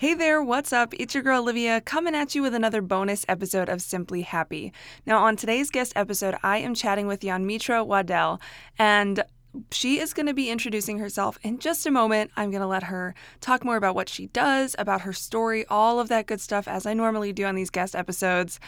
Hey there, what's up? It's your girl Olivia coming at you with another bonus episode of Simply Happy. Now, on today's guest episode, I am chatting with Janmitra Waddell, and she is going to be introducing herself in just a moment. I'm going to let her talk more about what she does, about her story, all of that good stuff, as I normally do on these guest episodes.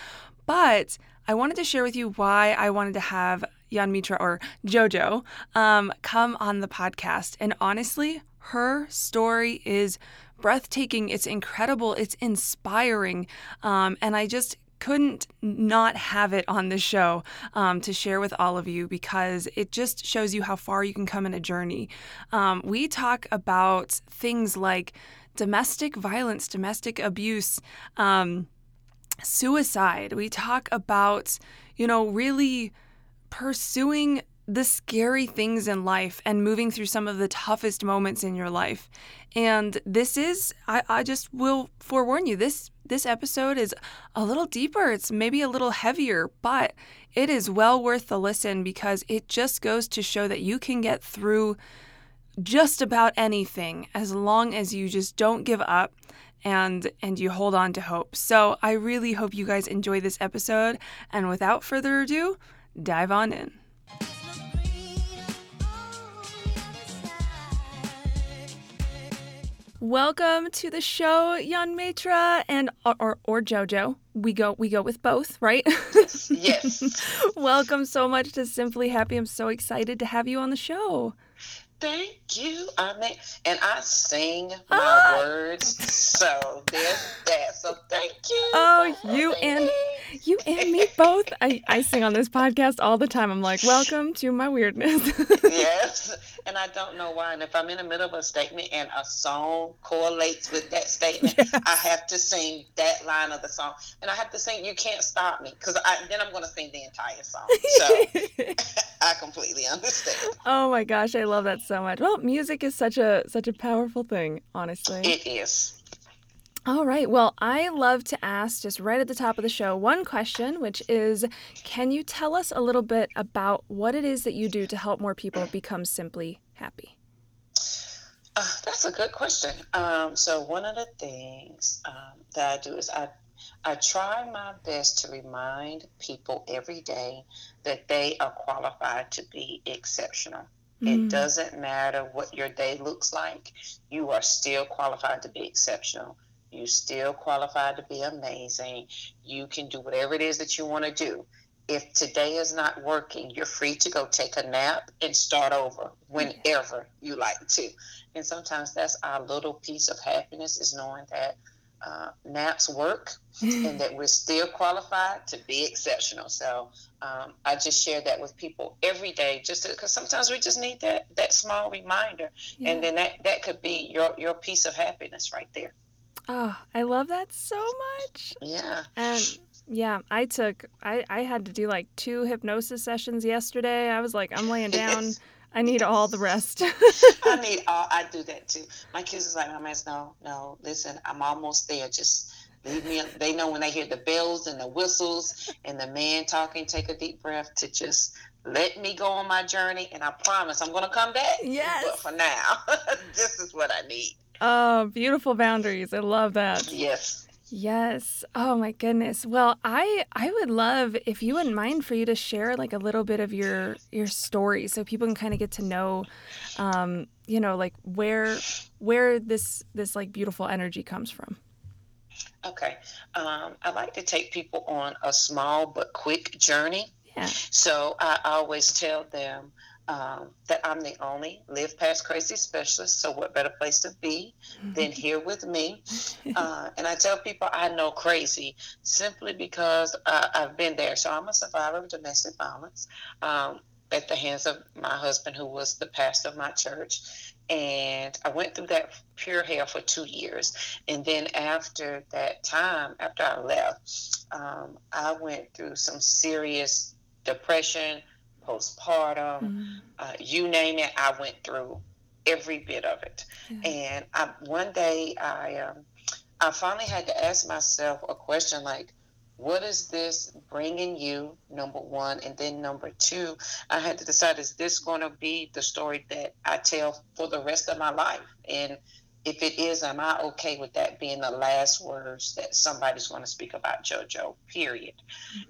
But I wanted to share with you why I wanted to have Janmitra or JoJo um, come on the podcast. And honestly, her story is breathtaking, it's incredible, it's inspiring. Um, and I just couldn't not have it on the show um, to share with all of you because it just shows you how far you can come in a journey. Um, we talk about things like domestic violence, domestic abuse, um, suicide. We talk about, you know, really pursuing the scary things in life and moving through some of the toughest moments in your life. And this is, I, I just will forewarn you, this this episode is a little deeper. It's maybe a little heavier, but it is well worth the listen because it just goes to show that you can get through just about anything as long as you just don't give up and and you hold on to hope. So I really hope you guys enjoy this episode and without further ado, dive on in. Welcome to the show, Janmitra and or, or, or Jojo. We go we go with both, right? Yes. Welcome so much to Simply Happy. I'm so excited to have you on the show. Thank you. I mean, and I sing my ah. words, so there's that. So thank you. Oh, you and me. you and me both. I, I sing on this podcast all the time. I'm like, welcome to my weirdness. yes, and I don't know why. And if I'm in the middle of a statement and a song correlates with that statement, yes. I have to sing that line of the song, and I have to sing. You can't stop me because then I'm going to sing the entire song. So I completely understand. Oh my gosh, I love that so much. Well, music is such a such a powerful thing, honestly. It is. All right. Well, I love to ask just right at the top of the show one question, which is Can you tell us a little bit about what it is that you do to help more people become simply happy? Uh, that's a good question. Um, so, one of the things um, that I do is I I try my best to remind people every day that they are qualified to be exceptional. Mm. It doesn't matter what your day looks like, you are still qualified to be exceptional. You still qualified to be amazing. You can do whatever it is that you want to do. If today is not working, you're free to go take a nap and start over whenever you like to. And sometimes that's our little piece of happiness is knowing that uh, naps work and that we're still qualified to be exceptional. So um, I just share that with people every day, just because sometimes we just need that that small reminder, yeah. and then that that could be your your piece of happiness right there. Oh, I love that so much. Yeah. And yeah, I took I I had to do like two hypnosis sessions yesterday. I was like, I'm laying down. I need all the rest. I need all. I do that too. My kids is like, oh, my "Mama, no, no. Listen, I'm almost there. Just leave me." They know when they hear the bells and the whistles and the man talking. Take a deep breath to just let me go on my journey, and I promise I'm going to come back. Yes. But for now, this is what I need. Oh, beautiful boundaries. I love that. Yes. Yes. Oh my goodness. Well, I I would love if you wouldn't mind for you to share like a little bit of your your story so people can kind of get to know um, you know, like where where this this like beautiful energy comes from. Okay. Um, I like to take people on a small but quick journey. Yeah. So I always tell them um, that I'm the only live past crazy specialist. So what better place to be than here with me? Uh, and I tell people I know crazy simply because uh, I've been there. So I'm a survivor of domestic violence. Um, at the hands of my husband, who was the pastor of my church. And I went through that pure hell for two years. And then after that time, after I left, um, I went through some serious depression, postpartum, mm-hmm. uh, you name it, I went through every bit of it. Yeah. And I, one day I, um, I finally had to ask myself a question like, what is this bringing you number one and then number two i had to decide is this going to be the story that i tell for the rest of my life and if it is am i okay with that being the last words that somebody's going to speak about jojo period?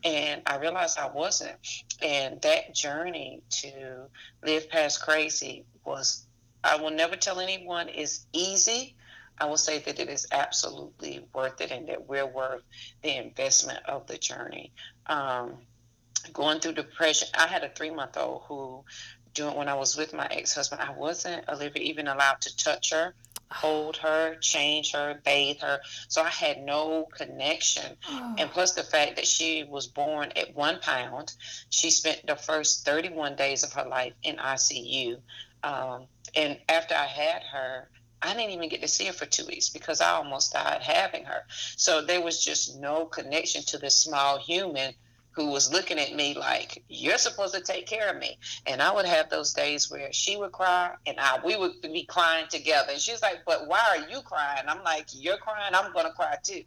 And i realized i wasn't. And that journey to live past crazy was i will never tell anyone is easy. I will say that it is absolutely worth it and that we're worth the investment of the journey. Um, going through depression, I had a three month old who, doing when I was with my ex husband, I wasn't Olivia even allowed to touch her, hold her, change her, bathe her. So I had no connection. Oh. And plus the fact that she was born at one pound, she spent the first 31 days of her life in ICU. Um, and after I had her, I didn't even get to see her for two weeks because I almost died having her. So there was just no connection to this small human who was looking at me like, You're supposed to take care of me. And I would have those days where she would cry and I we would be crying together. And she's like, But why are you crying? I'm like, You're crying, I'm gonna cry too.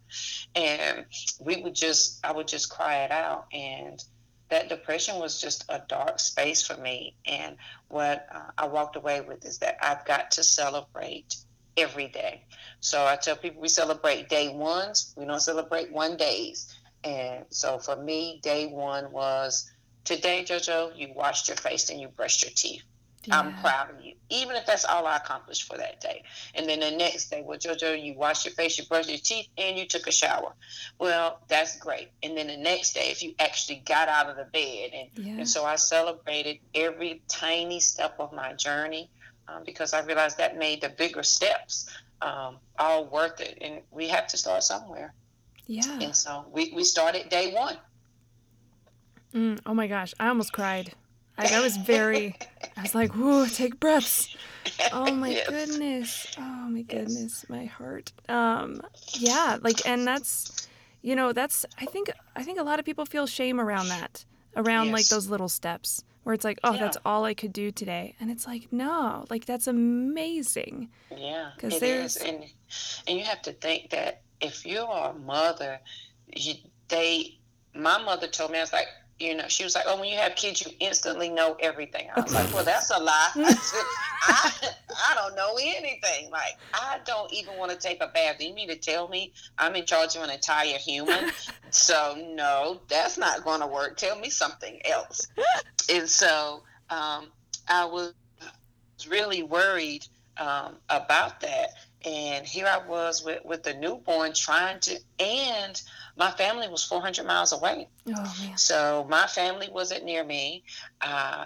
And we would just I would just cry it out and that depression was just a dark space for me. And what uh, I walked away with is that I've got to celebrate every day. So I tell people we celebrate day ones, we don't celebrate one days. And so for me, day one was today, JoJo, you washed your face and you brushed your teeth. Yeah. I'm proud of you, even if that's all I accomplished for that day. And then the next day, well, JoJo, you washed your face, you brushed your teeth, and you took a shower. Well, that's great. And then the next day, if you actually got out of the bed, and, yeah. and so I celebrated every tiny step of my journey um, because I realized that made the bigger steps um, all worth it. And we have to start somewhere. Yeah. And so we, we started day one. Mm, oh my gosh, I almost cried. I was very, I was like, whoa, take breaths. Oh my yes. goodness. Oh my goodness, yes. my heart. Um, yeah, like, and that's, you know, that's. I think I think a lot of people feel shame around that, around yes. like those little steps where it's like, oh, yeah. that's all I could do today, and it's like, no, like that's amazing. Yeah, because there's, is. and and you have to think that if you're a mother, you, they, my mother told me, I was like, you know, she was like, "Oh, when you have kids, you instantly know everything." I was like, "Well, that's a lie. I, I don't know anything. Like, I don't even want to take a bath. You mean to tell me I'm in charge of an entire human? so no, that's not going to work. Tell me something else." and so um, I was really worried um, about that. And here I was with, with the newborn trying to, and my family was 400 miles away. Oh, so my family wasn't near me. Uh,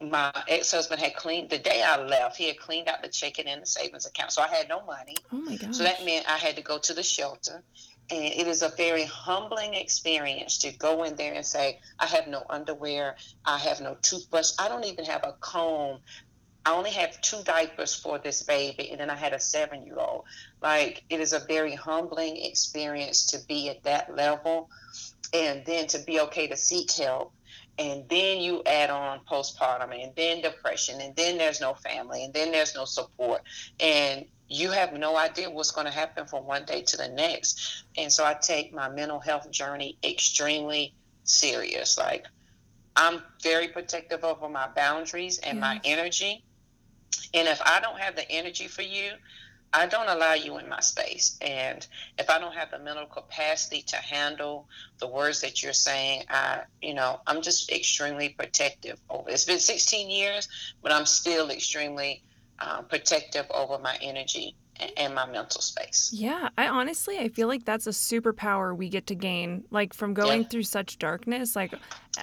my ex-husband had cleaned the day I left. He had cleaned out the checking and the savings account, so I had no money. Oh my gosh! So that meant I had to go to the shelter, and it is a very humbling experience to go in there and say, "I have no underwear, I have no toothbrush, I don't even have a comb, I only have two diapers for this baby, and then I had a seven year old. Like, it is a very humbling experience to be at that level and then to be okay to seek help. And then you add on postpartum, and then depression, and then there's no family, and then there's no support. And you have no idea what's going to happen from one day to the next. And so I take my mental health journey extremely serious. Like, I'm very protective over my boundaries and my energy and if I don't have the energy for you, I don't allow you in my space. And if I don't have the mental capacity to handle the words that you're saying, I, you know, I'm just extremely protective over. It's been 16 years, but I'm still extremely uh, protective over my energy and my mental space. Yeah, I honestly I feel like that's a superpower we get to gain like from going yeah. through such darkness like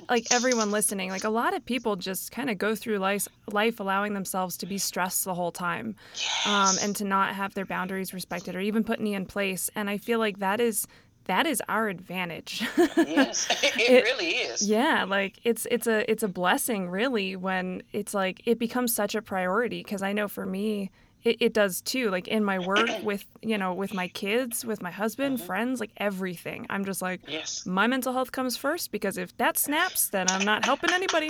like everyone listening like a lot of people just kind of go through life life allowing themselves to be stressed the whole time um, yes. um, and to not have their boundaries respected or even put any in place and I feel like that is that is our advantage. yes, it, it, really is. Yeah, like it's it's a it's a blessing really when it's like it becomes such a priority because I know for me it, it does too like in my work with you know with my kids with my husband mm-hmm. friends like everything i'm just like yes. my mental health comes first because if that snaps then i'm not helping anybody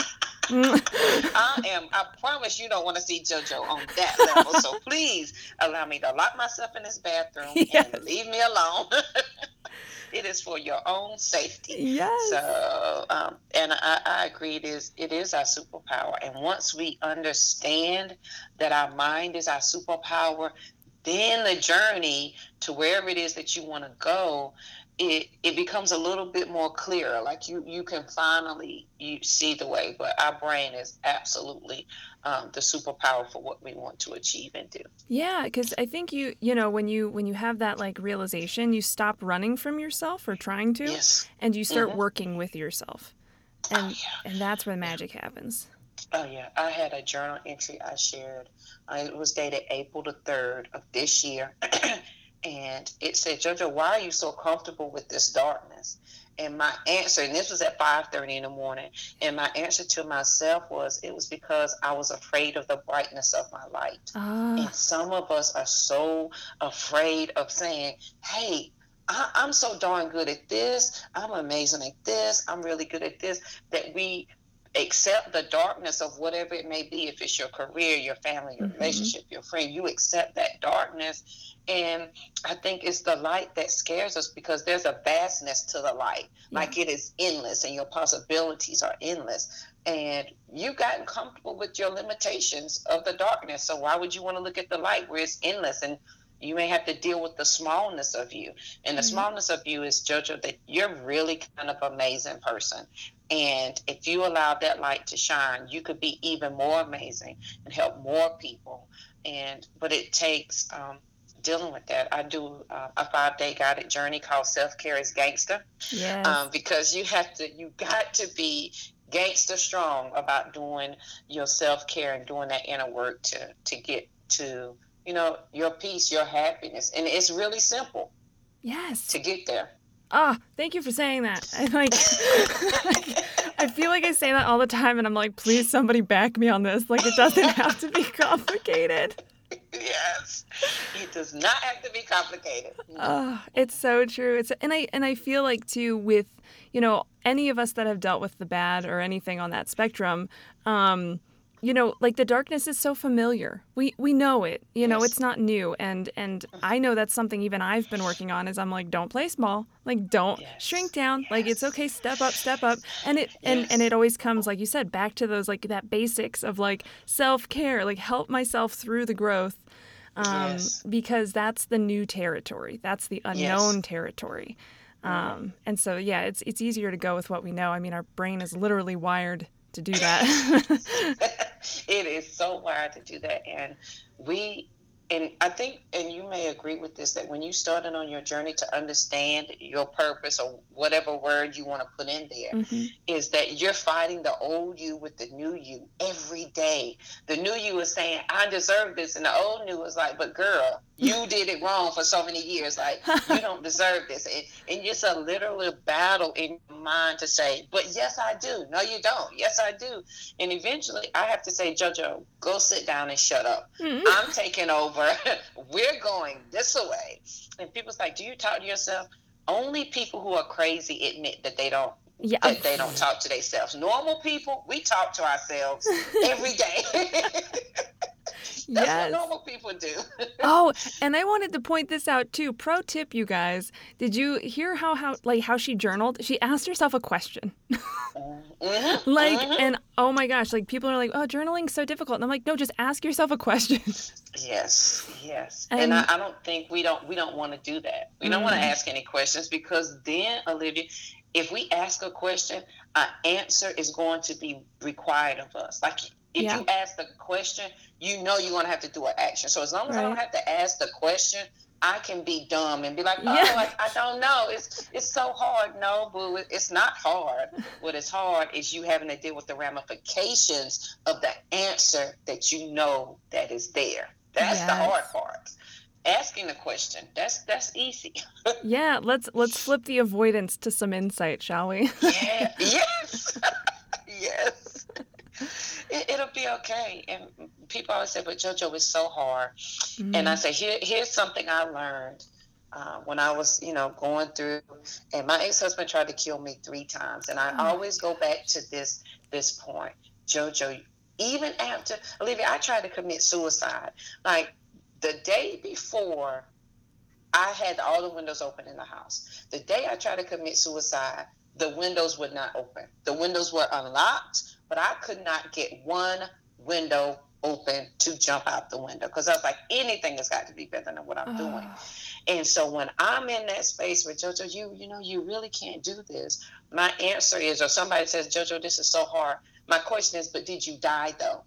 i am i promise you don't want to see jojo on that level so please allow me to lock myself in this bathroom yes. and leave me alone it is for your own safety. Yes. So, um, and I, I agree. It is it is our superpower. And once we understand that our mind is our superpower, then the journey to wherever it is that you want to go it it becomes a little bit more clearer like you you can finally you see the way but our brain is absolutely um, the superpower for what we want to achieve and do yeah because i think you you know when you when you have that like realization you stop running from yourself or trying to yes. and you start mm-hmm. working with yourself and oh, yeah. and that's where the magic happens Oh yeah, I had a journal entry I shared. Uh, it was dated April the third of this year, and it said, Jojo, why are you so comfortable with this darkness? And my answer, and this was at 5:30 in the morning, and my answer to myself was, it was because I was afraid of the brightness of my light. Uh. And some of us are so afraid of saying, "Hey, I, I'm so darn good at this. I'm amazing at this. I'm really good at this." That we accept the darkness of whatever it may be. If it's your career your family your mm-hmm. relationship your friend you accept that darkness. And i think it's the light that scares us because there's a vastness to the light. Yeah. like it is endless and your possibilities are endless. And you've gotten comfortable with your limitations of the darkness. So why would you want to look at the light where it's endless? And you may have to deal with the smallness of you and the mm-hmm. smallness of you is jojo that you're really kind of amazing person and if you allow that light to shine, you could be even more amazing and help more people. And but it takes um, dealing with that. I do uh, a five day guided journey called Self Care is Gangster. Yes. Um, because you have to, you got to be gangster strong about doing your self care and doing that inner work to to get to you know your peace, your happiness, and it's really simple. Yes. To get there. Ah, oh, thank you for saying that. I like, I feel like I say that all the time, and I'm like, please, somebody back me on this. Like, it doesn't have to be complicated. Yes, it does not have to be complicated. Oh, it's so true. It's and I and I feel like too with you know any of us that have dealt with the bad or anything on that spectrum. Um, you know like the darkness is so familiar. We we know it you yes. know it's not new. And and i know that's something even i've been working on is i'm like don't play small. Like don't yes. shrink down. Yes. like it's okay. Step up step up. And it and and it always comes like you said back to those like that basics of like self-care like help myself through the growth um because that's the new territory. That's the unknown territory. Mm-hmm. um and so yeah it's it's easier to go with what we know. I mean our brain is literally wired to do that. it is so wired to do that. And we and I think, and you may agree with this, that when you started on your journey to understand your purpose or whatever word you want to put in there, mm-hmm. is that you're fighting the old you with the new you every day. The new you is saying, I deserve this. And the old you is like, but girl, you did it wrong for so many years. Like, you don't deserve this. And, and it's a literal battle in your mind to say, but yes, I do. No, you don't. Yes, I do. And eventually I have to say, JoJo, go sit down and shut up. Mm-hmm. I'm taking over. We're going this way. And people's like, do you talk to yourself? Only people who are crazy admit that they don't yeah. that they don't talk to themselves. Normal people, we talk to ourselves every day. That's yes. what normal people do. oh, and I wanted to point this out too. Pro tip, you guys. Did you hear how how like how she journaled? She asked herself a question. mm-hmm. like mm-hmm. and oh my gosh, like people are like, "Oh, journaling's so difficult." And I'm like, "No, just ask yourself a question." Yes. Yes. And, and I, I, don't think we don't we don't want to do that. We don't mm-hmm. want to ask any questions because then, Olivia, if we ask a question, an answer is going to be required of us. Like if yeah. you ask the question, you know you're going to have to do an action. So as long as right. I don't have to ask the question, I can be dumb and be like, oh, yeah. I, I, don't know. It's it's so hard. No, boo, it's not hard. what is hard is you having to deal with the ramifications of the answer that you know that is there. That's yes. the hard part. asking the question. That's that's easy. yeah, let's let's flip the avoidance to some insight, shall we? yeah. Yes. yes. It, will be okay. And people always say, "But JoJo is so hard." Mm-hmm. And I say, "Here, here's something I learned." Uh, when I was, you know, going through, and my ex-husband tried to kill me three times, and I oh. always go back to this this point, JoJo. Even after Olivia, I tried to commit suicide. Like the day before I had all the windows open in the house. The day I tried to commit suicide, the windows would not open. The windows were unlocked, but I could not get one window open to jump out the window because I was like, anything has got to be better than what I'm doing. Ah. And so when I'm in that space with JoJo, you you know, you really can't do this. My answer is, or somebody says, JoJo, this is so hard. My question is, but did you die though?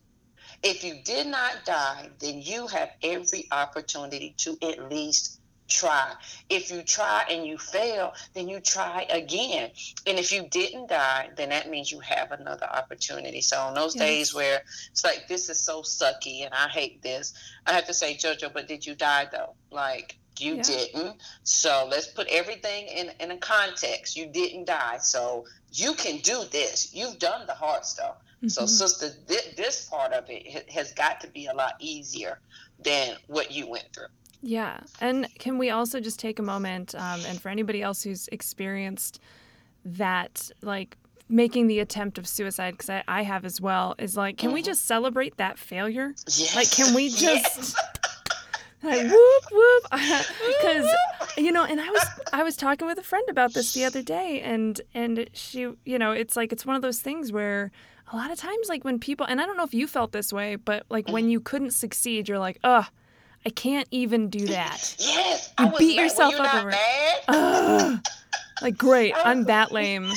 If you did not die, then you have every opportunity to at least try. If you try and you fail, then you try again. And if you didn't die, then that means you have another opportunity. So on those yes. days where it's like this is so sucky and I hate this, I have to say, Jojo, but did you die though? Like you yeah. didn't. So let's put everything in, in a context. You didn't die. So you can do this. You've done the hard stuff. So, mm-hmm. sister, th- this part of it has got to be a lot easier than what you went through. Yeah. And can we also just take a moment, um, and for anybody else who's experienced that, like, making the attempt of suicide, because I, I have as well, is like, can mm-hmm. we just celebrate that failure? Yes. Like, can we just. Yes. like whoop whoop because you know and i was i was talking with a friend about this the other day and and she you know it's like it's one of those things where a lot of times like when people and I don't know if you felt this way, but like when you couldn't succeed, you're like, ugh, I can't even do that. Yes. You beat yourself up over it. Like great, I'm that lame.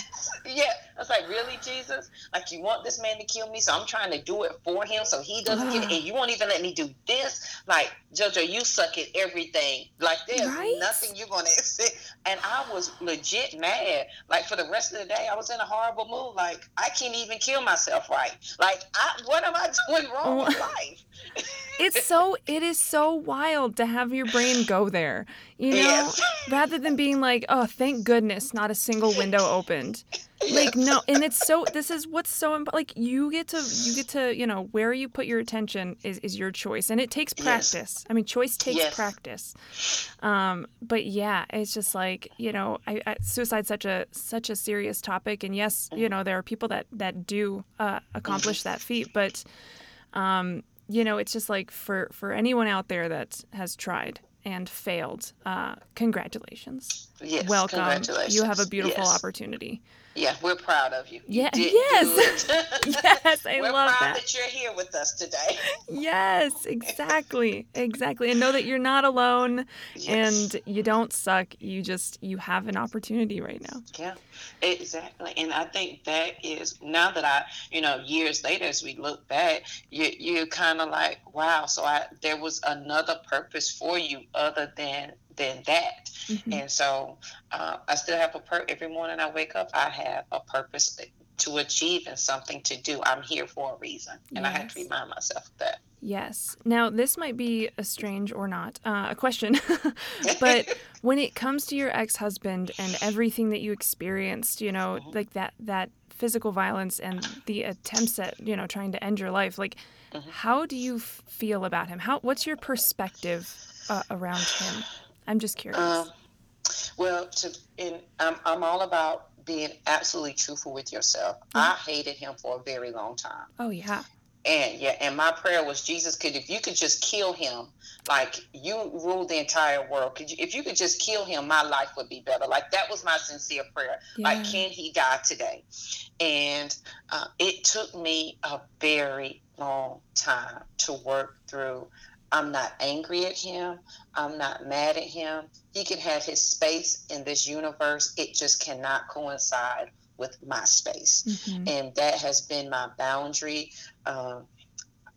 Yeah. I was like, really, Jesus? Like, you want this man to kill me, so I'm trying to do it for him so he doesn't get it, and you won't even let me do this? Like, JoJo, you suck at everything. Like, there's right? nothing you're going to accept. And I was legit mad. Like, for the rest of the day, I was in a horrible mood. Like, I can't even kill myself right. Like, I, what am I doing wrong oh. with life? it's so, it is so wild to have your brain go there, you know, yes. rather than being like, oh, thank goodness, not a single window opened like no and it's so this is what's so important like you get to you get to you know where you put your attention is, is your choice and it takes practice yes. i mean choice takes yes. practice um but yeah it's just like you know I, I, suicide's such a such a serious topic and yes you mm-hmm. know there are people that that do uh, accomplish that feat but um you know it's just like for for anyone out there that has tried and failed uh congratulations yes, welcome congratulations. you have a beautiful yes. opportunity yeah, we're proud of you. Yeah. You yes. yes, I we're love proud that. that you're here with us today. yes, exactly. Exactly. And know that you're not alone yes. and you don't suck. You just you have an opportunity right now. Yeah. Exactly. And I think that is now that I, you know, years later as we look back, you you kind of like, wow, so I there was another purpose for you other than than that. Mm-hmm. And so uh, I still have a per every morning I wake up, I have a purpose to achieve and something to do. I'm here for a reason. And yes. I have to remind myself of that. Yes. Now, this might be a strange or not uh, a question, but when it comes to your ex husband and everything that you experienced, you know, mm-hmm. like that, that physical violence and the attempts at, you know, trying to end your life, like, mm-hmm. how do you f- feel about him? How, what's your perspective uh, around him? I'm just curious. Um, well, to, in, I'm, I'm all about being absolutely truthful with yourself. Mm-hmm. I hated him for a very long time. Oh yeah. And yeah, and my prayer was Jesus could if you could just kill him, like you rule the entire world. Could you, if you could just kill him, my life would be better. Like that was my sincere prayer. Yeah. Like can he die today? And uh, it took me a very long time to work through I'm not angry at him. I'm not mad at him. He can have his space in this universe. It just cannot coincide with my space. Mm-hmm. And that has been my boundary. Um,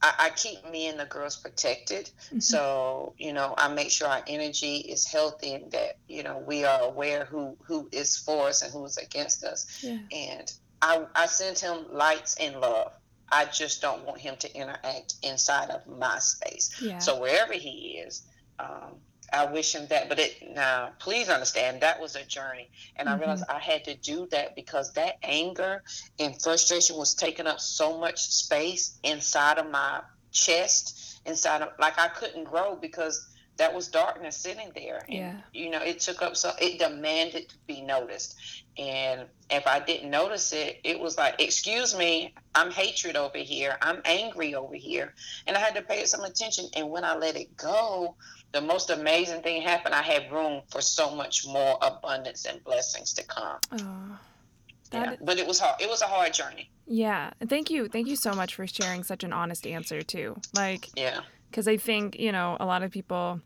I, I, keep me and the girls protected. Mm-hmm. So, you know, I make sure our energy is healthy and that, you know, we are aware who, who is for us and who's against us. Yeah. And I, I send him lights and love. I just don't want him to interact inside of my space. Yeah. So wherever he is, um, I wish him that. But it now, please understand that was a journey, and mm-hmm. I realized I had to do that because that anger and frustration was taking up so much space inside of my chest, inside of like I couldn't grow because that was darkness sitting there. And, yeah. You know, it took up so it demanded to be noticed. And if I didn't notice it, it was like, excuse me, I'm hatred over here. I'm angry over here. And I had to pay it some attention. And when I let it go, the most amazing thing happened. I had room for so much more abundance and blessings to come. Oh, yeah. But it was hard. It was a hard journey. Yeah. Thank you. Thank you so much for sharing such an honest answer too. Like, yeah because I think, you know, a lot of people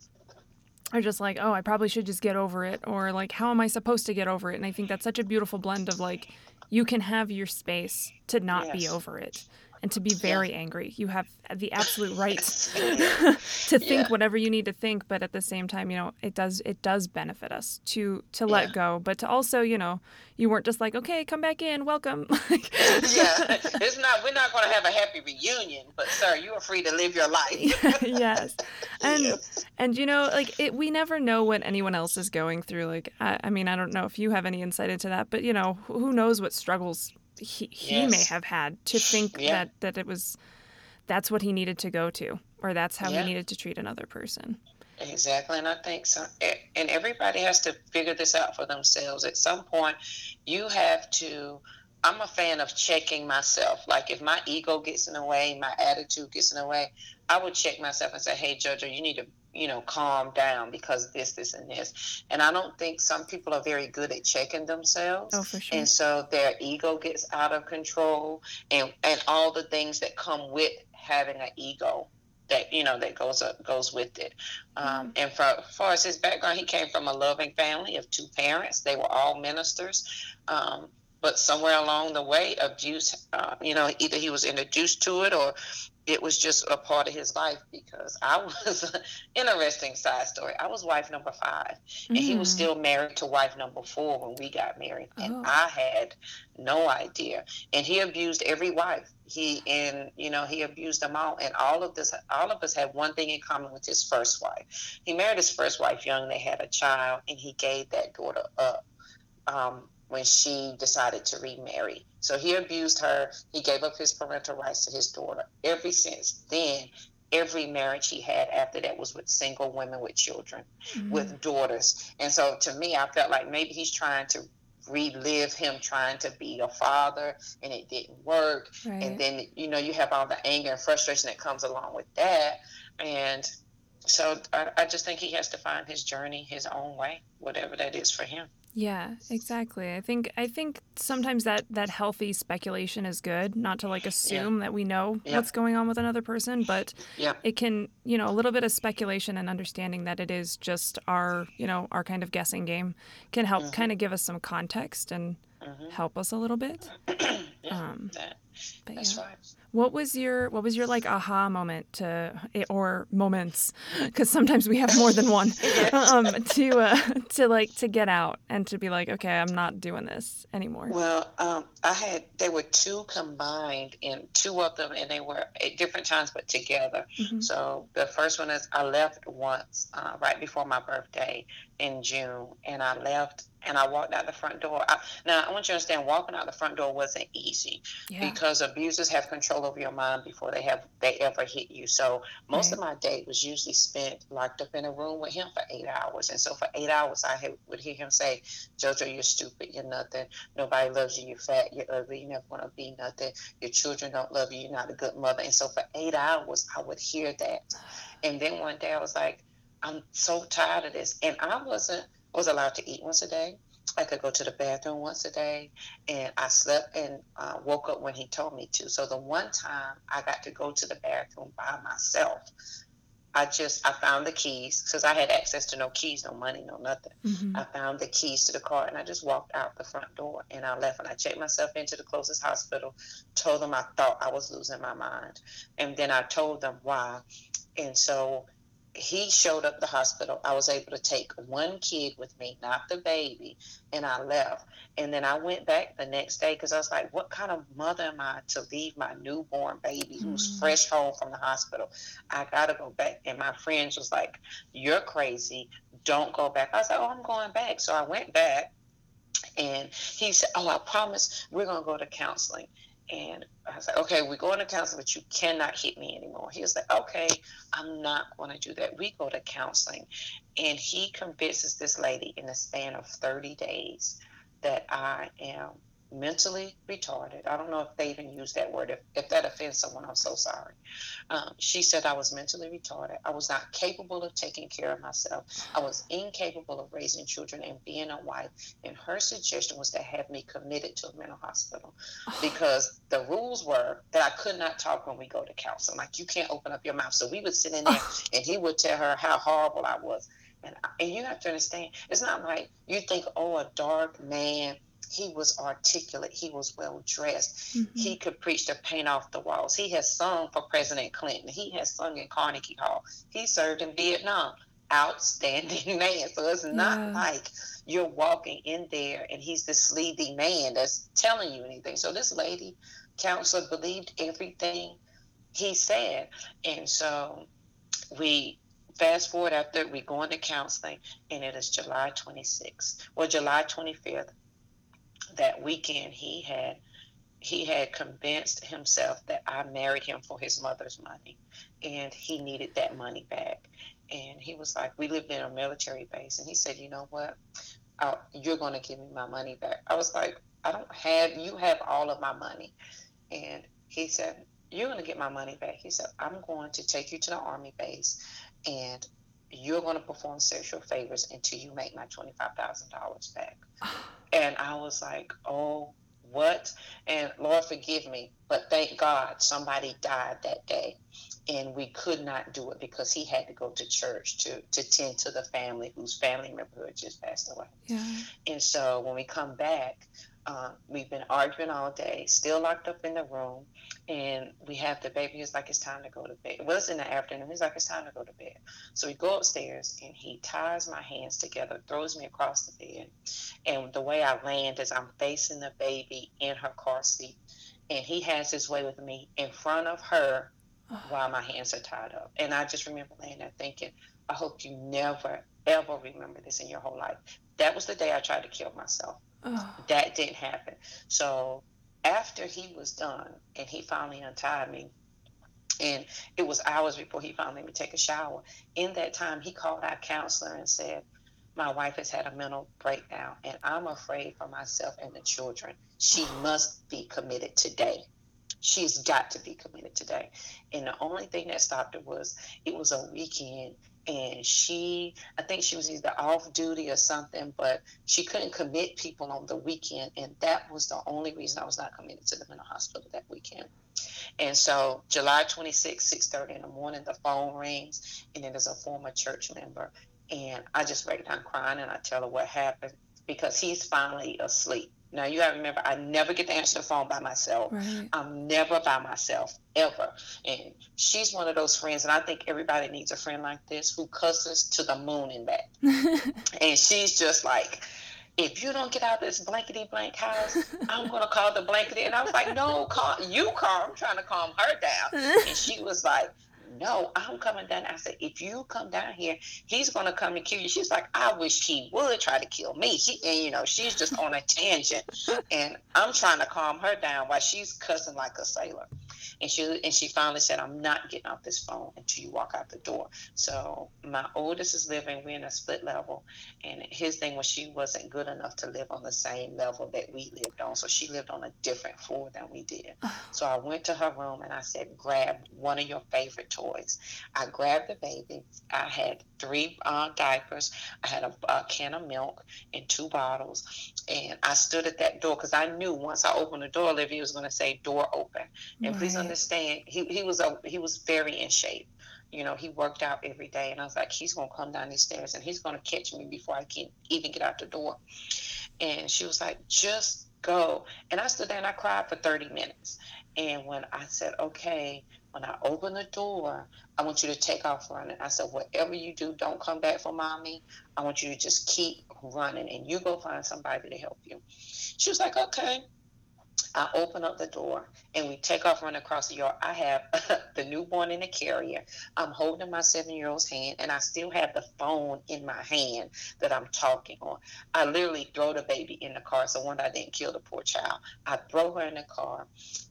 are just like, oh, I probably should just get over it, or like, how am I supposed to get over it? And I think that's such a beautiful blend of like, you can have your space to not yes. be over it and to be very yeah. angry. You have the absolute right to think yeah. whatever you need to think, but at the same time, you know, it does it does benefit us to to let go, but to also, you know, you weren't just like, okay, come back in, welcome. yeah, it's not. We're not going to have a happy reunion, but sir, you are free to live your life. yes, and and you know, like it, we never know what anyone else is going through. Like, I, I mean, I don't know if you have any insight into that, but you know, who knows what struggles he, he yes. may have had to think yeah. that that it was that's what he needed to go to or that's how yeah. he needed to treat another person exactly and i think so and everybody has to figure this out for themselves at some point you have to i'm a fan of checking myself like if my ego gets in the way my attitude gets in the way i would check myself and say hey jojo you need to you know, calm down because this, this, and this. And I don't think some people are very good at checking themselves. Oh, for sure. And so their ego gets out of control and, and all the things that come with having an ego that you know that goes up, goes with it. Um, mm-hmm. and for, as far as his background, he came from a loving family of two parents. They were all ministers. Um, but somewhere along the way, abuse, uh, you know, either he was introduced to it or it was just a part of his life because I was interesting side story. I was wife number 5 and mm. he was mm. still married to wife number four when we got married, and oh. I had no idea. And he abused every wife. He and you know he abused them all, and all of this, all of us had one thing in common with his first wife. He married his first wife young. They had a child, and he gave that daughter up. Um, when she decided to remarry. So he abused her. He gave up his parental rights to his daughter. Ever since then, every marriage he had after that was with single women with children, mm-hmm. with daughters. And so to me, I felt like maybe he's trying to relive him trying to be a father and it didn't work. Right. And then, you know, you have all the anger and frustration that comes along with that. And so I, I just think he has to find his journey his own way, whatever that is for him. Yeah, exactly. I think I think sometimes that that healthy speculation is good, not to like assume yeah. that we know yeah. what's going on with another person, but yeah. it can, you know, a little bit of speculation and understanding that it is just our, you know, our kind of guessing game can help mm-hmm. kind of give us some context and mm-hmm. help us a little bit. um, that, that's right. What was your what was your like aha moment to or moments because sometimes we have more than one um, to uh, to like to get out and to be like okay I'm not doing this anymore. Well, um, I had there were two combined in two of them and they were at different times but together. Mm-hmm. So the first one is I left once uh, right before my birthday in June and I left and I walked out the front door. I, now I want you to understand, walking out the front door wasn't easy yeah. because abusers have control over your mind before they have they ever hit you. So most right. of my day was usually spent locked up in a room with him for eight hours, and so for eight hours I had, would hear him say, "Jojo, you're stupid. You're nothing. Nobody loves you. You're fat. You're ugly. You never want to be nothing. Your children don't love you. You're not a good mother." And so for eight hours I would hear that, and then one day I was like, "I'm so tired of this," and I wasn't was allowed to eat once a day. I could go to the bathroom once a day, and I slept and uh, woke up when he told me to. So the one time I got to go to the bathroom by myself, I just I found the keys because I had access to no keys, no money, no nothing. Mm-hmm. I found the keys to the car and I just walked out the front door and I left and I checked myself into the closest hospital. Told them I thought I was losing my mind, and then I told them why. And so he showed up the hospital. I was able to take one kid with me, not the baby, and I left. And then I went back the next day because I was like, what kind of mother am I to leave my newborn baby who's mm-hmm. fresh home from the hospital? I got to go back. And my friends was like, you're crazy. Don't go back. I was like, oh, I'm going back. So I went back. And he said, oh, I promise we're going to go to counseling. And I was like, okay, we're going to counseling, but you cannot hit me anymore. He was like, okay, I'm not going to do that. We go to counseling. And he convinces this lady in the span of 30 days that I am mentally retarded. I don't know if they even use that word. If, if that offends someone, I'm so sorry. Um, she said I was mentally retarded. I was not capable of taking care of myself. I was incapable of raising children and being a wife. And her suggestion was to have me committed to a mental hospital because the rules were that I could not talk when we go to counseling. Like, you can't open up your mouth. So we would sit in there and he would tell her how horrible I was. And, and you have to understand, it's not like you think, oh, a dark man he was articulate. He was well dressed. Mm-hmm. He could preach to paint off the walls. He has sung for President Clinton. He has sung in Carnegie Hall. He served in Vietnam. Outstanding man. So it's not yeah. like you're walking in there and he's this sleazy man that's telling you anything. So this lady counselor believed everything he said. And so we fast forward after we go into counseling and it is July 26th. Well, July 25th that weekend he had he had convinced himself that I married him for his mother's money and he needed that money back. And he was like, We lived in a military base. And he said, You know what? Uh, you're going to give me my money back. I was like, I don't have, you have all of my money. And he said, You're going to get my money back. He said, I'm going to take you to the Army base and you're going to perform sexual favors until you make my $25,000 back. And I was like, oh, what? And Lord, forgive me, but thank God somebody died that day. And we could not do it because he had to go to church to, to tend to the family whose family member had just passed away. Yeah. And so when we come back, uh, we've been arguing all day, still locked up in the room, and we have the baby. He's like, it's time to go to bed. It was in the afternoon. He's like, it's time to go to bed. So we go upstairs, and he ties my hands together, throws me across the bed, and the way I land is I'm facing the baby in her car seat, and he has his way with me in front of her while my hands are tied up. And I just remember laying there thinking, I hope you never, ever remember this in your whole life. That was the day I tried to kill myself. Oh. That didn't happen. So after he was done and he finally untied me, and it was hours before he finally let me take a shower. In that time, he called our counselor and said, My wife has had a mental breakdown, and I'm afraid for myself and the children. She must be committed today. She's got to be committed today. And the only thing that stopped it was it was a weekend and she i think she was either off duty or something but she couldn't commit people on the weekend and that was the only reason i was not committed to the mental hospital that weekend. And so july 26 6.30 in the morning the phone rings and it is a former church member and i just break down crying and i tell her what happened because he's finally asleep now you gotta remember, I never get to answer the phone by myself. Right. I'm never by myself ever. And she's one of those friends, and I think everybody needs a friend like this who cusses to the moon and back. and she's just like, if you don't get out of this blankety blank house, I'm gonna call the blankety. And I was like, no, call you call. I'm trying to calm her down. And she was like, no, I'm coming down. I said, if you come down here, he's going to come and kill you. She's like, I wish he would try to kill me. She, and, you know, she's just on a tangent. And I'm trying to calm her down while she's cussing like a sailor. And she and she finally said, I'm not getting off this phone until you walk out the door. So my oldest is living, we're in a split level. And his thing was she wasn't good enough to live on the same level that we lived on. So she lived on a different floor than we did. so I went to her room and I said, grab one of your favorite toys. I grabbed the baby. I had three uh, diapers. I had a, a can of milk and two bottles. And I stood at that door because I knew once I opened the door, Olivia was going to say, door open. And right. please understand, he, he was a, he was very in shape. You know, he worked out every day, and I was like, he's gonna come down these stairs and he's gonna catch me before I can even get out the door. And she was like, just go. And I stood there and I cried for 30 minutes. And when I said, okay, when I open the door, I want you to take off running. I said, whatever you do, don't come back for mommy. I want you to just keep running and you go find somebody to help you. She was like, okay. I open up the door and we take off running across the yard. I have the newborn in the carrier. I'm holding my seven year old's hand and I still have the phone in my hand that I'm talking on. I literally throw the baby in the car. So one, I didn't kill the poor child. I throw her in the car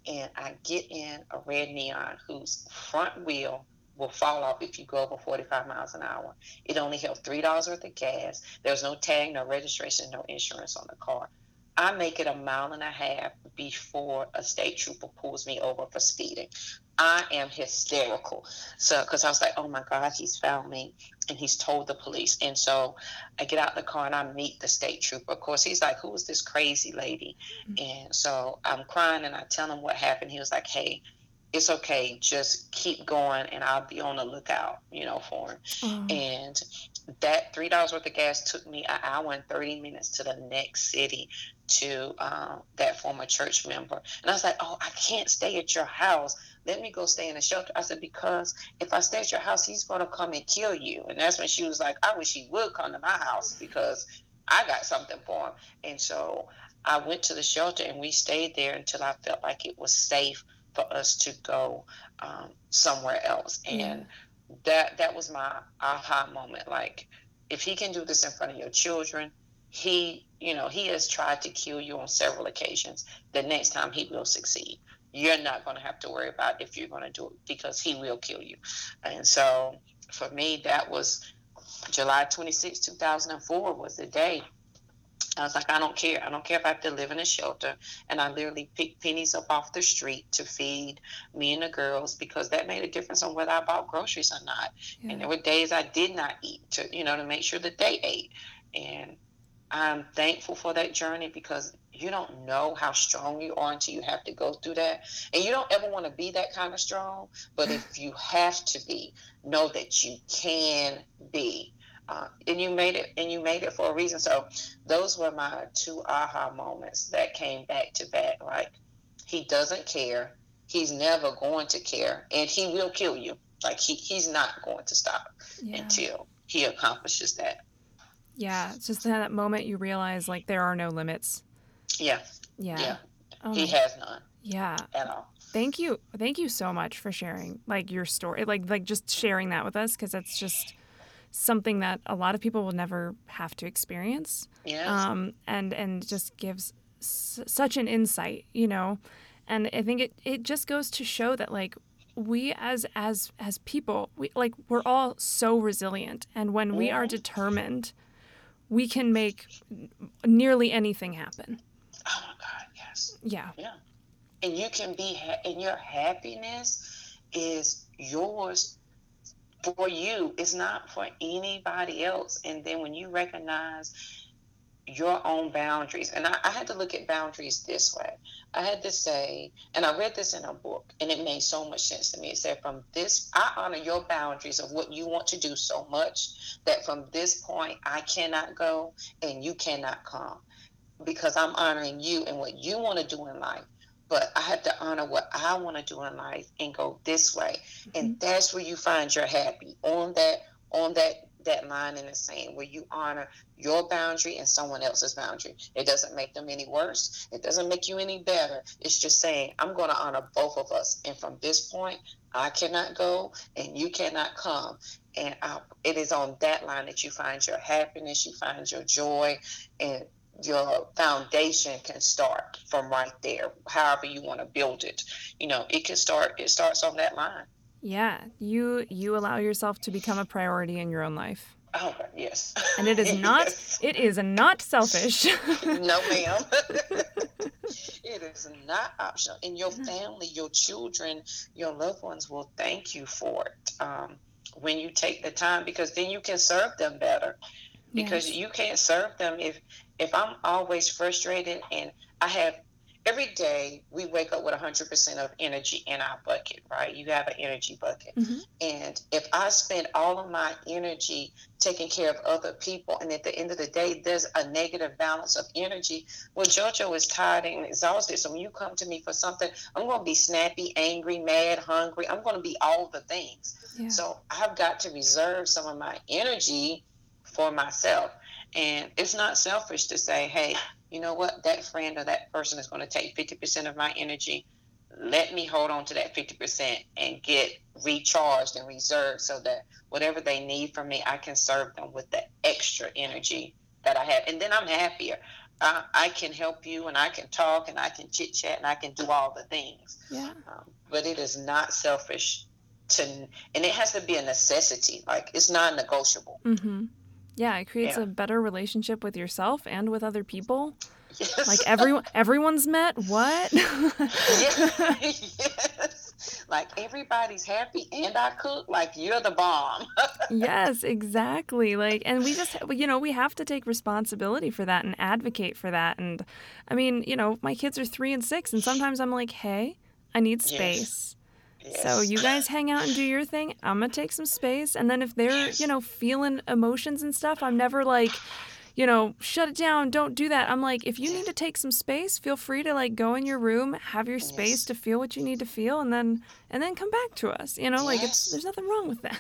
and I get in a red neon whose front wheel will fall off if you go over 45 miles an hour. It only held $3 worth of gas. There's no tag, no registration, no insurance on the car. I make it a mile and a half before a state trooper pulls me over for speeding. I am hysterical. So, because I was like, oh my God, he's found me and he's told the police. And so I get out the car and I meet the state trooper. Of course, he's like, who is this crazy lady? Mm-hmm. And so I'm crying and I tell him what happened. He was like, hey, it's okay. Just keep going and I'll be on the lookout, you know, for him. Mm-hmm. And that $3 worth of gas took me an hour and 30 minutes to the next city to um, that former church member. And I was like, oh, I can't stay at your house. Let me go stay in a shelter. I said, because if I stay at your house, he's going to come and kill you. And that's when she was like, I wish he would come to my house because I got something for him. And so I went to the shelter and we stayed there until I felt like it was safe for us to go um, somewhere else. And yeah. That that was my aha moment. Like, if he can do this in front of your children, he you know he has tried to kill you on several occasions. The next time he will succeed. You're not going to have to worry about if you're going to do it because he will kill you. And so for me that was july 26 2004 was the day I was like, I don't care. I don't care if I have to live in a shelter. And I literally picked pennies up off the street to feed me and the girls because that made a difference on whether I bought groceries or not. Yeah. And there were days I did not eat to, you know, to make sure that they ate. And I'm thankful for that journey because you don't know how strong you are until you have to go through that. And you don't ever want to be that kind of strong, but if you have to be, know that you can be. Uh, and you made it and you made it for a reason. So those were my two aha moments that came back to back. Like he doesn't care. He's never going to care. And he will kill you. Like he, he's not going to stop yeah. until he accomplishes that. Yeah, it's just that moment you realize like there are no limits. Yeah. Yeah. Yeah. Oh he has none. Yeah. At all. Thank you. Thank you so much for sharing like your story, like like just sharing that with us because it's just something that a lot of people will never have to experience. Yes. Um, and and just gives s- such an insight, you know. And I think it it just goes to show that like we as as as people, we like we're all so resilient and when we are determined we can make nearly anything happen. Oh my God, yes. Yeah. Yeah. And you can be, ha- and your happiness is yours for you. It's not for anybody else. And then when you recognize your own boundaries. And I, I, had to look at boundaries this way. I had to say, and I read this in a book, and it made so much sense to me. It said, from this, I honor your boundaries of what you want to do so much that from this point, I cannot go and you cannot come because I'm honoring you and what you want to do in life. But I have to honor what I want to do in life and go this way. Mm-hmm. And that's where you find your happy on that on that that line in the sand where you honor your boundary and someone else's boundary. It doesn't make them any worse. It doesn't make you any better. It's just saying, I'm going to honor both of us. And from this point, I cannot go and you cannot come. And I, it is on that line that you find your happiness, you find your joy, and your foundation can start from right there. However you want to build it, you know, it can start. It starts on that line. Yeah, you you allow yourself to become a priority in your own life. Oh yes. And it is not yes. it is not selfish. no, ma'am. it is not optional. And your family, your children, your loved ones will thank you for it um, when you take the time because then you can serve them better. Because yes. you can't serve them if if I'm always frustrated and I have every day we wake up with 100% of energy in our bucket, right? You have an energy bucket. Mm-hmm. And if I spend all of my energy taking care of other people, and at the end of the day, there's a negative balance of energy, well, JoJo is tired and exhausted. So when you come to me for something, I'm going to be snappy, angry, mad, hungry. I'm going to be all the things. Yeah. So I've got to reserve some of my energy for myself. And it's not selfish to say, hey, you know what, that friend or that person is going to take 50% of my energy. Let me hold on to that 50% and get recharged and reserved so that whatever they need from me, I can serve them with the extra energy that I have. And then I'm happier. Uh, I can help you and I can talk and I can chit chat and I can do all the things. Yeah. Um, but it is not selfish to, and it has to be a necessity. Like it's non negotiable. Mm-hmm. Yeah, it creates yeah. a better relationship with yourself and with other people. Yes. Like everyone everyone's met. What? yes. Like everybody's happy and I cook like you're the bomb. yes, exactly. Like and we just you know, we have to take responsibility for that and advocate for that and I mean, you know, my kids are 3 and 6 and sometimes I'm like, "Hey, I need space." Yes. So you guys hang out and do your thing. I'm gonna take some space, and then if they're you know feeling emotions and stuff, I'm never like, you know, shut it down, don't do that. I'm like, if you need to take some space, feel free to like go in your room, have your space yes. to feel what you need to feel, and then and then come back to us. You know, yes. like it's there's nothing wrong with that.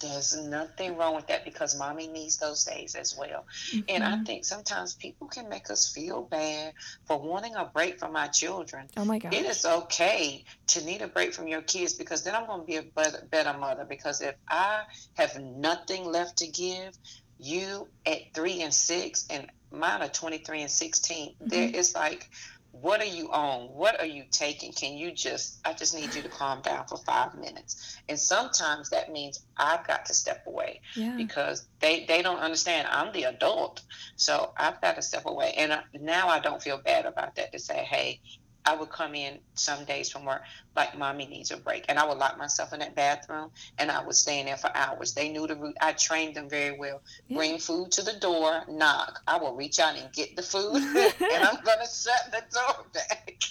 There's nothing wrong with that because mommy needs those days as well. Mm-hmm. And I mm-hmm. think sometimes people can make us feel bad for wanting a break from our children. Oh my God. It is okay to need a break from your kids because then I'm going to be a better, better mother. Because if I have nothing left to give, you at three and six, and mine are 23 and 16, mm-hmm. there is like, what are you on? What are you taking? Can you just, I just need you to calm down for five minutes. And sometimes that means I've got to step away yeah. because they, they don't understand I'm the adult. So I've got to step away. And I, now I don't feel bad about that to say, hey, I would come in some days from work like mommy needs a break, and I would lock myself in that bathroom and I would stay in there for hours. They knew the route. I trained them very well. Yeah. Bring food to the door, knock. I will reach out and get the food, and I'm gonna shut the door back.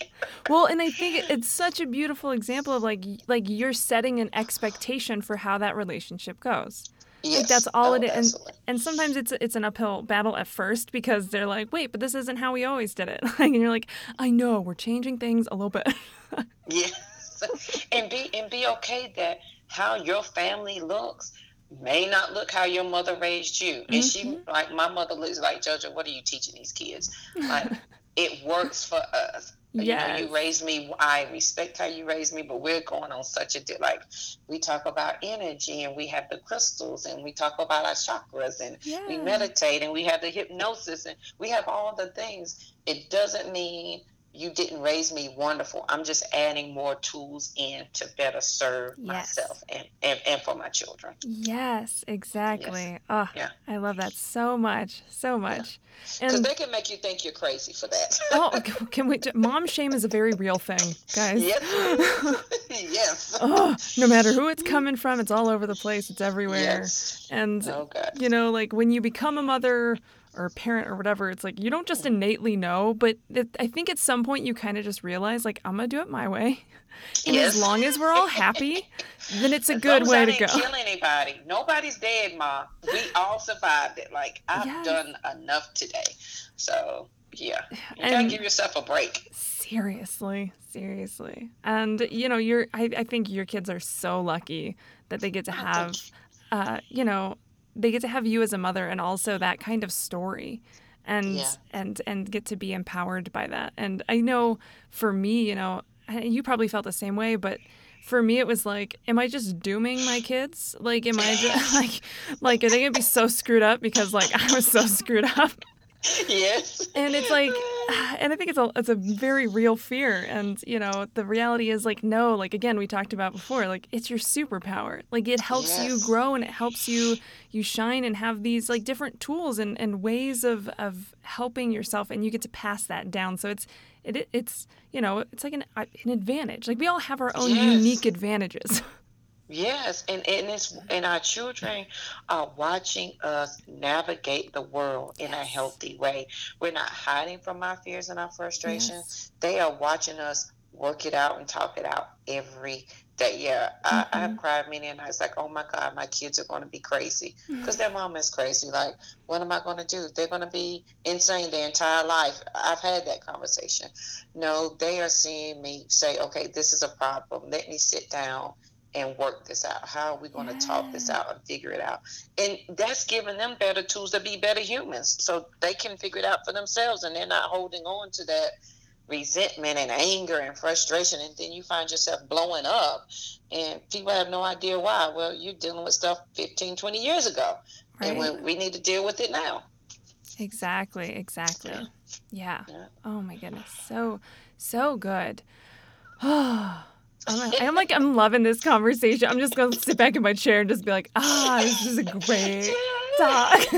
well, and I think it's such a beautiful example of like like you're setting an expectation for how that relationship goes. Yes. Like that's all oh, it is. And, and sometimes it's it's an uphill battle at first because they're like, wait, but this isn't how we always did it. Like, and you're like, I know, we're changing things a little bit. yes. And be and be okay that how your family looks may not look how your mother raised you. And mm-hmm. she like my mother looks like Jojo, what are you teaching these kids? Like it works for us. Yeah, you, know, you raised me. I respect how you raised me, but we're going on such a like we talk about energy and we have the crystals and we talk about our chakras and yeah. we meditate and we have the hypnosis and we have all the things. It doesn't mean you didn't raise me wonderful. I'm just adding more tools in to better serve yes. myself and, and, and for my children. Yes, exactly. Yes. Oh, yeah. I love that so much, so much. Because yeah. they can make you think you're crazy for that. oh, can we? Mom shame is a very real thing, guys. Yes. yes. oh, no matter who it's coming from, it's all over the place. It's everywhere. Yes. And oh, you know, like when you become a mother or a parent or whatever, it's like you don't just innately know, but it, I think at some point you kind of just realize, like, I'm gonna do it my way. And yes. as long as we're all happy, then it's a as good way to go. Kill anybody? Nobody's dead, Ma. We all survived it. Like I've yes. done enough today, so yeah, you and gotta give yourself a break. Seriously, seriously, and you know, you're. I, I think your kids are so lucky that they get to oh, have, uh, you know, they get to have you as a mother and also that kind of story and yeah. and and get to be empowered by that. And i know for me you know you probably felt the same way but for me it was like am i just dooming my kids? Like am i just like like are they gonna be so screwed up because like i was so screwed up yes. And it's like, and I think it's a it's a very real fear. And you know, the reality is like, no, like again, we talked about before, like it's your superpower. Like it helps yes. you grow and it helps you you shine and have these like different tools and, and ways of of helping yourself, and you get to pass that down. So it's it, it's you know it's like an an advantage. Like we all have our own yes. unique advantages. Yes, and, and it's and our children are watching us navigate the world in a healthy way. We're not hiding from our fears and our frustrations. They are watching us work it out and talk it out every day. Yeah, I, I have Mhm. cried many nights like, oh my God, my kids are going to be crazy because their mom is crazy. Like, what am I going to do? They're going to be insane their entire life. I've had that conversation. No, they are seeing me say, okay, this is a problem. Let me sit down and work this out. How are we going to talk this out and figure it out? And that's giving them better tools to be better humans so they can figure it out for themselves and they're not holding on to that resentment and anger and frustration. And then you find yourself blowing up and people have no idea why. Well, you're dealing with stuff 15, 20 years ago. And Right. when we need to deal with it now. Exactly, exactly. Yeah. Yeah. Yeah. Oh my goodness. So, so good. I'm, oh, I'm like, I'm loving this conversation. I'm just going to sit back in my chair and just be like, ah, this is a great talk.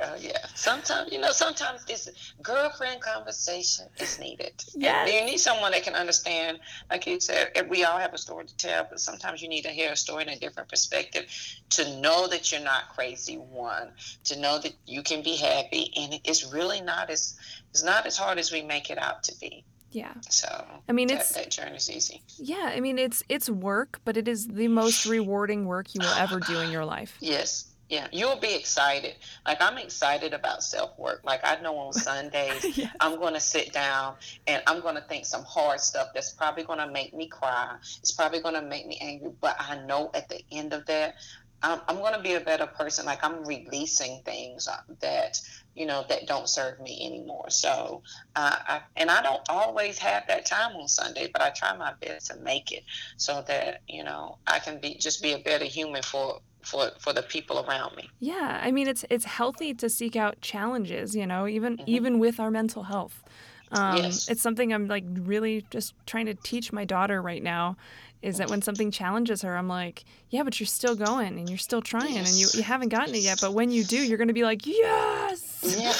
Uh, yeah. Sometimes, you know, sometimes this girlfriend conversation is needed. Yes. you need someone that can understand, like you said, we all have a story to tell, but sometimes you need to hear a story in a different perspective to know that you're not crazy, one, to know that you can be happy. And it's really not as, it's not as hard as we make it out to be. Yeah. So I mean, that, it's, that journey's easy. yeah, I mean, it's, it's work, but it is the most rewarding work you will ever do in your life. Yes. Yeah. You'll be excited. Like I'm excited about self work. Like I know on Sundays. I'm going to sit down and I'm going to think some hard stuff that's probably going to make me cry. It's probably going to make me angry. But I know at the end of that, I'm, I'm going to be a better person. Like I'm releasing things uh, that, you know, that don't serve me anymore. So, uh, I, and I don't always have that time on Sunday, but I try my best to make it so that, you know, I can be just be a better human for. For, for the people around me. Yeah, I mean it's it's healthy to seek out challenges, you know, even Mhm. even with our mental health. Um, Yes. It's something I'm like really just trying to teach my daughter right now. Is that when something challenges her, I'm like, yeah, but you're still going and you're still trying and you, you haven't gotten it yet. But when you do, you're gonna be like, yes. Yeah.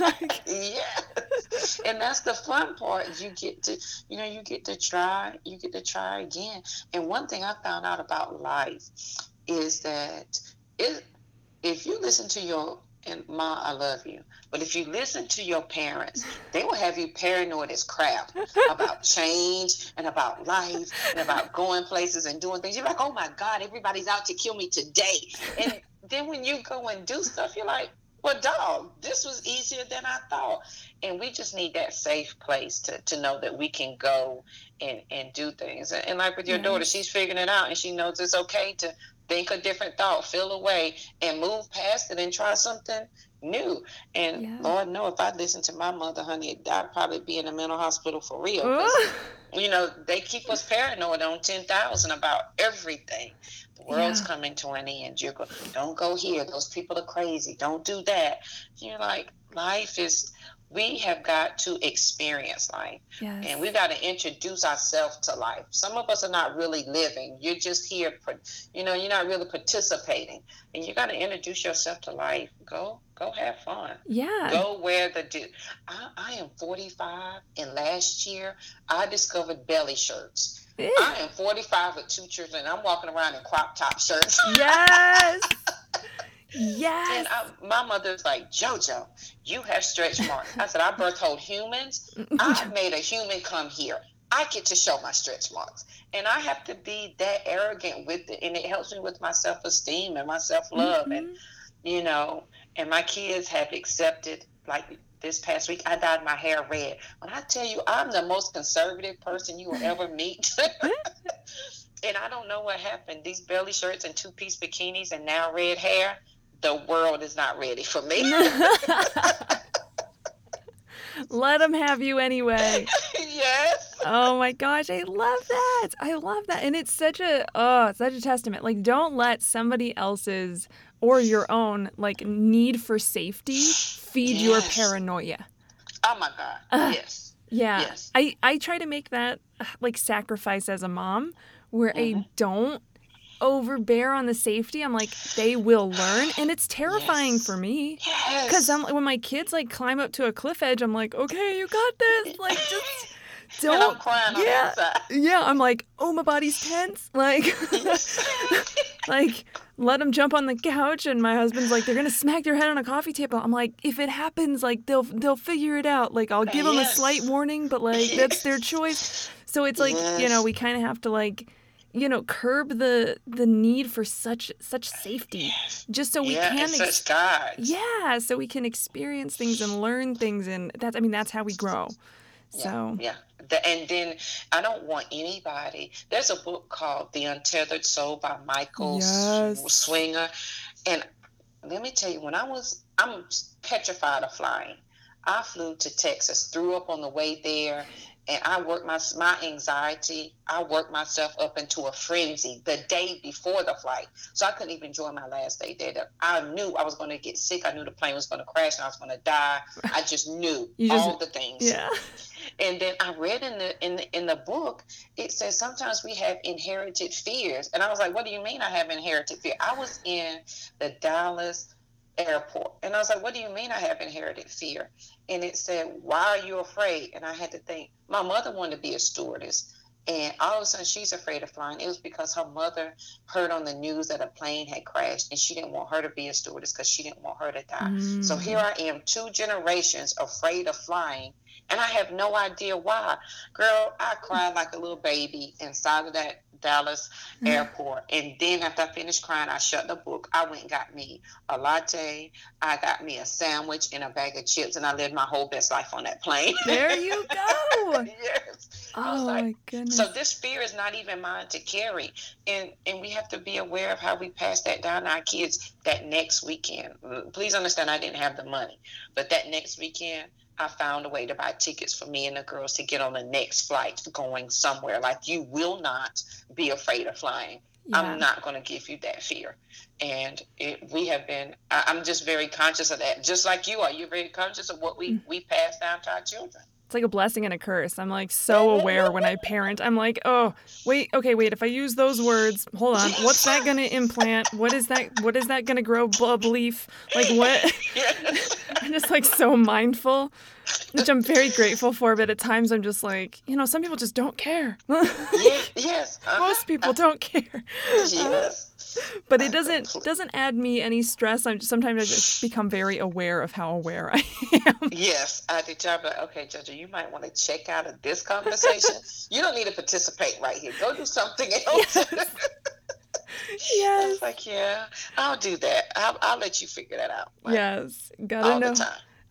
Like, yes. And that's the fun part. You get to, you know, you get to try, you get to try again. And one thing I found out about life is that it, if you listen to your, and Ma, I love you, but if you listen to your parents, they will have you paranoid as crap about change and about life and about going places and doing things. You're like, oh my God, everybody's out to kill me today. And then when you go and do stuff, you're like, well, dog, this was easier than I thought. And we just need that safe place to, to know that we can go and, and do things. And, and like with your daughter, she's figuring it out and she knows it's okay to think a different thought, feel away, and move past it and try something new. And Yeah. Lord, know if I listened to my mother, honey, I'd probably be in a mental hospital for real. You know, they keep us paranoid on 10,000 about everything. The world's Yeah. coming to an end. You're go, don't go here. Those people are crazy. Don't do that. You're like, life is, we have got to experience life yes. and we've got to introduce ourselves to life. Some of us are not really living. You're just here, you know, you're not really participating. And you got to introduce yourself to life. Go, go have fun yeah. go where the do I, I am 45 and last year i discovered belly shirts Eh, i am 45 with two children and i'm walking around in crop top shirts yes. and I, my mother's like jojo you have stretch marks i said i birth hold humans i made a human come here I get to show my stretch marks. And I have to be that arrogant with it. And it helps me with my self esteem and my self love. And Mhm. you know, and my kids have accepted like this past week I dyed my hair red. When I tell you I'm the most conservative person you will ever meet. and I don't know what happened. These belly shirts and two piece bikinis and now red hair, the world is not ready for me. Let them have you anyway. yes. Oh my gosh, I love that. I love that. And it's such a oh, such a testament. Like don't let somebody else's or your own like need for safety feed your paranoia. Oh my God. Ugh. yes. Yeah. Yes. I I try to make that uh, like sacrifice as a mom where I Mhm. don't overbear on the safety. I'm like they will learn and it's terrifying Yes. for me. Yes. Cuz I'm when my kids like climb up to a cliff edge, I'm like, "Okay, you got this." Like just don't. yeah, yeah. I'm like, oh, my body's tense. Like, like let them jump on the couch, and my husband's like, they're gonna smack their head on a coffee table. I'm like, if it happens, like they'll they'll figure it out. Like I'll give them a slight warning, but like that's their choice. So it's like you know we kind of have to like you know curb the the need for such such safety just so we yeah, can ex- such yeah so we can experience things and learn things and that's i mean that's how we grow so Yeah. The, and then I don't want anybody. There's a book called The Untethered Soul by Michael Yes. Singer. And let me tell you, when I was, I'm petrified of flying. I flew to Texas, threw up on the way there, and I worked my my anxiety. I worked myself up into a frenzy the day before the flight, so I couldn't even enjoy my last day there. I knew I was going to get sick. I knew the plane was going to crash, and I was going to die. I just knew just- all the things. yeah And then I read in the in the in the book, it says sometimes we have inherited fears. And I was like, what do you mean I have inherited fear? I was in the Dallas airport and I was like, what do you mean I have inherited fear? And it said, why are you afraid? And I had to think, my mother wanted to be a stewardess. And all of a sudden, she's afraid of flying. It was because her mother heard on the news that a plane had crashed, and she didn't want her to be a stewardess because she didn't want her to die. So Mm. here I am, two generations afraid of flying, and I have no idea why. Girl, I cried like a little baby inside of that Dallas mm. airport. And then after I finished crying, I shut the book. I went and got me a latte. I got me a sandwich and a bag of chips, and I lived my whole best life on that plane. there you go yes. Oh like, my goodness so this fear is not even mine to carry, and and we have to be aware of how we pass that down to our kids. That next weekend, mm, please understand, I didn't have the money, but that next weekend, I found a way to buy tickets for me and the girls to get on the next flight going somewhere. Like you will not be afraid of flying. yeah. I'm not going to give you that fear, and it, we have been. I, I'm just very conscious of that, just like you are. You're very conscious of what we mm. we pass down to our children. It's like a blessing and a curse. I'm like so aware when I parent. I'm like, oh, wait, okay, wait. If I use those words, hold on. What's that gonna implant? What is that? What is that gonna grow a belief? Like what? I'm just like so mindful, which I'm very grateful for. But at times I'm just like, you know, some people just don't care. yes. yes. uh-huh. Most people don't care. Yes. But it doesn't doesn't add me any stress. I'm just, sometimes I just become very aware of how aware I am. Yes, I did. I'm like, okay, Jojo, you might want to check out of this conversation. you don't need to participate right here. Go do something else. Yes. was like, yeah, I'll do that. I'll, I'll let you figure that out. Like, Yes. Gotta all know.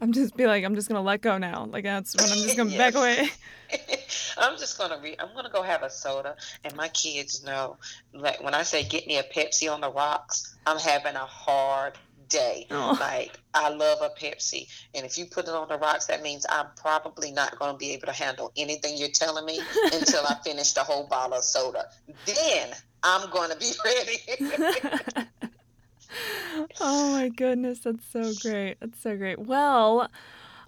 I'm just be like, I'm just gonna let go now. Like that's when I'm just gonna back away. I'm just gonna read. I'm gonna go have a soda, and my kids know. Like when I say get me a Pepsi on the rocks, I'm having a hard day. Oh. Like I love a Pepsi, and if you put it on the rocks, that means I'm probably not gonna be able to handle anything you're telling me until I finish the whole bottle of soda. Then I'm gonna be ready. Oh my goodness, that's so great. That's so great. Well,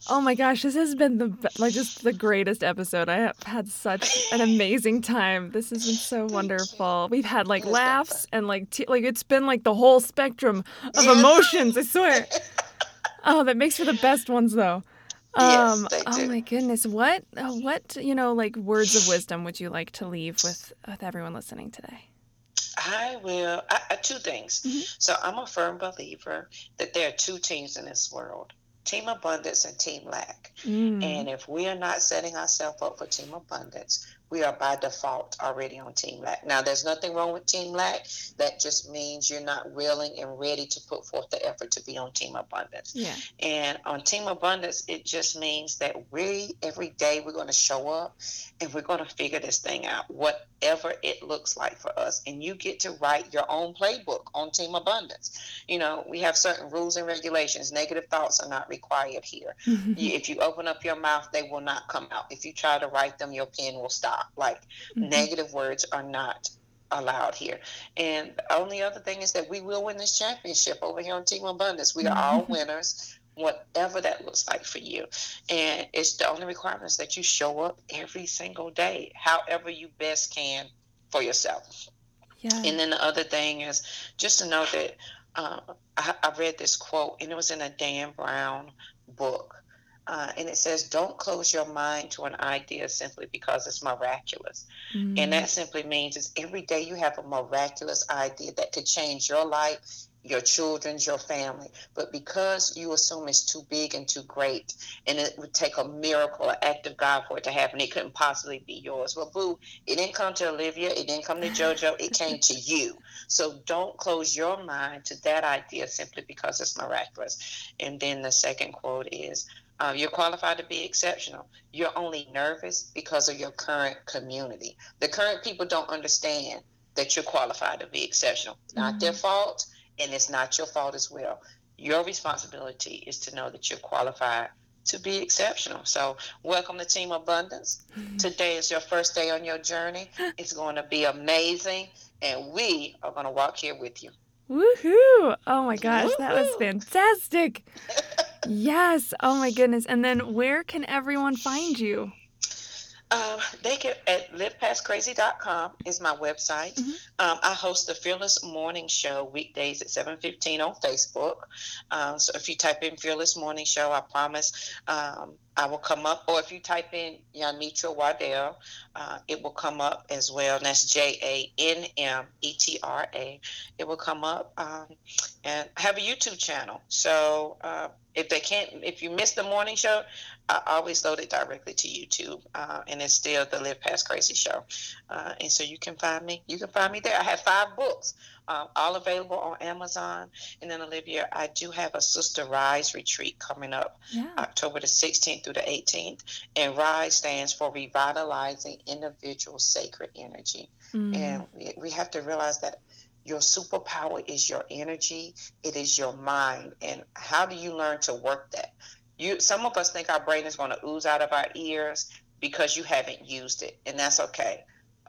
oh my gosh, this has been the like just the greatest episode. I have had such an amazing time. This has been so wonderful. We've had like It has been laughs and like te- like it's been like the whole spectrum of emotions. I swear. Oh, that makes for the best ones though. Yes, Um, they oh my goodness, what uh, what you know like words of wisdom would you like to leave with with everyone listening today? I will. I, I, two things. Mhm. So I'm a firm believer that there are two teams in this world: Team Abundance and Team Lack. Mm. And if we are not setting ourselves up for Team Abundance, we are by default already on Team Lack. Now, there's nothing wrong with Team Lack. That just means you're not willing and ready to put forth the effort to be on Team Abundance. yeah. And on Team Abundance, it just means that we, every day, we're going to show up and we're going to figure this thing out, whatever it looks like for us. And you get to write your own playbook on Team Abundance. You know, we have certain rules and regulations. Negative thoughts are not required here. Mm-hmm. If you open up your mouth, they will not come out. If you try to write them, your pen will stop. Like Mhm. negative words are not allowed here. And the only other thing is that we will win this championship over here on Team Abundance. We are all winners, whatever that looks like for you. And it's the only requirement is that you show up every single day, however you best can for yourself. Yeah. And then the other thing is just to know that uh, I, I read this quote, and it was in a Dan Brown book. Uh, and it says, Don't close your mind to an idea simply because it's miraculous. Mm-hmm. And that simply means is every day you have a miraculous idea that could change your life your children's, your family. But because you assume it's too big and too great, and it would take a miracle, an act of God for it to happen, it couldn't possibly be yours. Well, boo, it didn't come to Olivia, it didn't come to JoJo, it came to you. So don't close your mind to that idea simply because it's miraculous. And then the second quote is, uh, you're qualified to be exceptional. You're only nervous because of your current community. The current people don't understand that you're qualified to be exceptional. Not mm-hmm. their fault and it's not your fault as well. Your responsibility is to know that you're qualified to be exceptional. So, welcome to Team Abundance. Mm-hmm. Today is your first day on your journey. It's going to be amazing, and we are going to walk here with you. Woohoo! Oh my gosh, Woo-hoo! that was fantastic. yes. Oh my goodness. And then where can everyone find you? Um, they can at livepastcrazy.com is my website. Mm-hmm. Um, I host the Fearless Morning Show weekdays at 7:15 on Facebook. Um, so if you type in Fearless Morning Show, I promise um, I will come up. Or if you type in Janmetra Waddell, uh, it will come up as well. And that's J A N M E T R A. It will come up. Um, and I have a YouTube channel. So uh, if they can't, if you miss the morning show, I always load it directly to YouTube, uh, and it's still the Live Past Crazy show. Uh, and so you can find me. You can find me there. I have five books, uh, all available on Amazon. And then Olivia, I do have a Sister Rise retreat coming up, yeah. October the 16th through the 18th. And Rise stands for Revitalizing Individual Sacred Energy. Mm. And we, we have to realize that your superpower is your energy. It is your mind. And how do you learn to work that? You some of us think our brain is going to ooze out of our ears because you haven't used it and that's okay.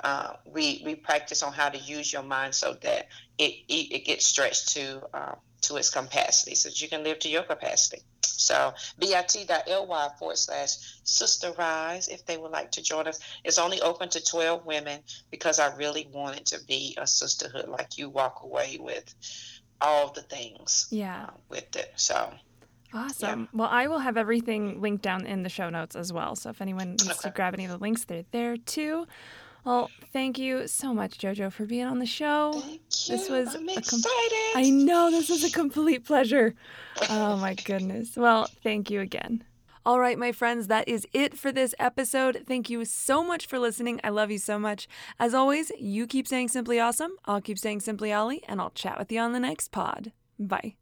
Uh, we we practice on how to use your mind so that it it, it gets stretched to um, to its capacity so that you can live to your capacity so bit.ly forward slash sister rise if they would like to join us. It's only open to 12 women because I really want it to be a sisterhood like you walk away with all the things yeah. Uh, with it. So Awesome. Yeah. Well, I will have everything linked down in the show notes as well. So if anyone needs okay. to grab any of the links, they're there too. Well, thank you so much, JoJo, for being on the show. Thank you. This was I'm excited. Com- I know this was a complete pleasure. Oh my goodness. Well, thank you again. All right, my friends, that is it for this episode. Thank you so much for listening. I love you so much. As always, you keep saying simply awesome. I'll keep saying simply Ollie, and I'll chat with you on the next pod. Bye.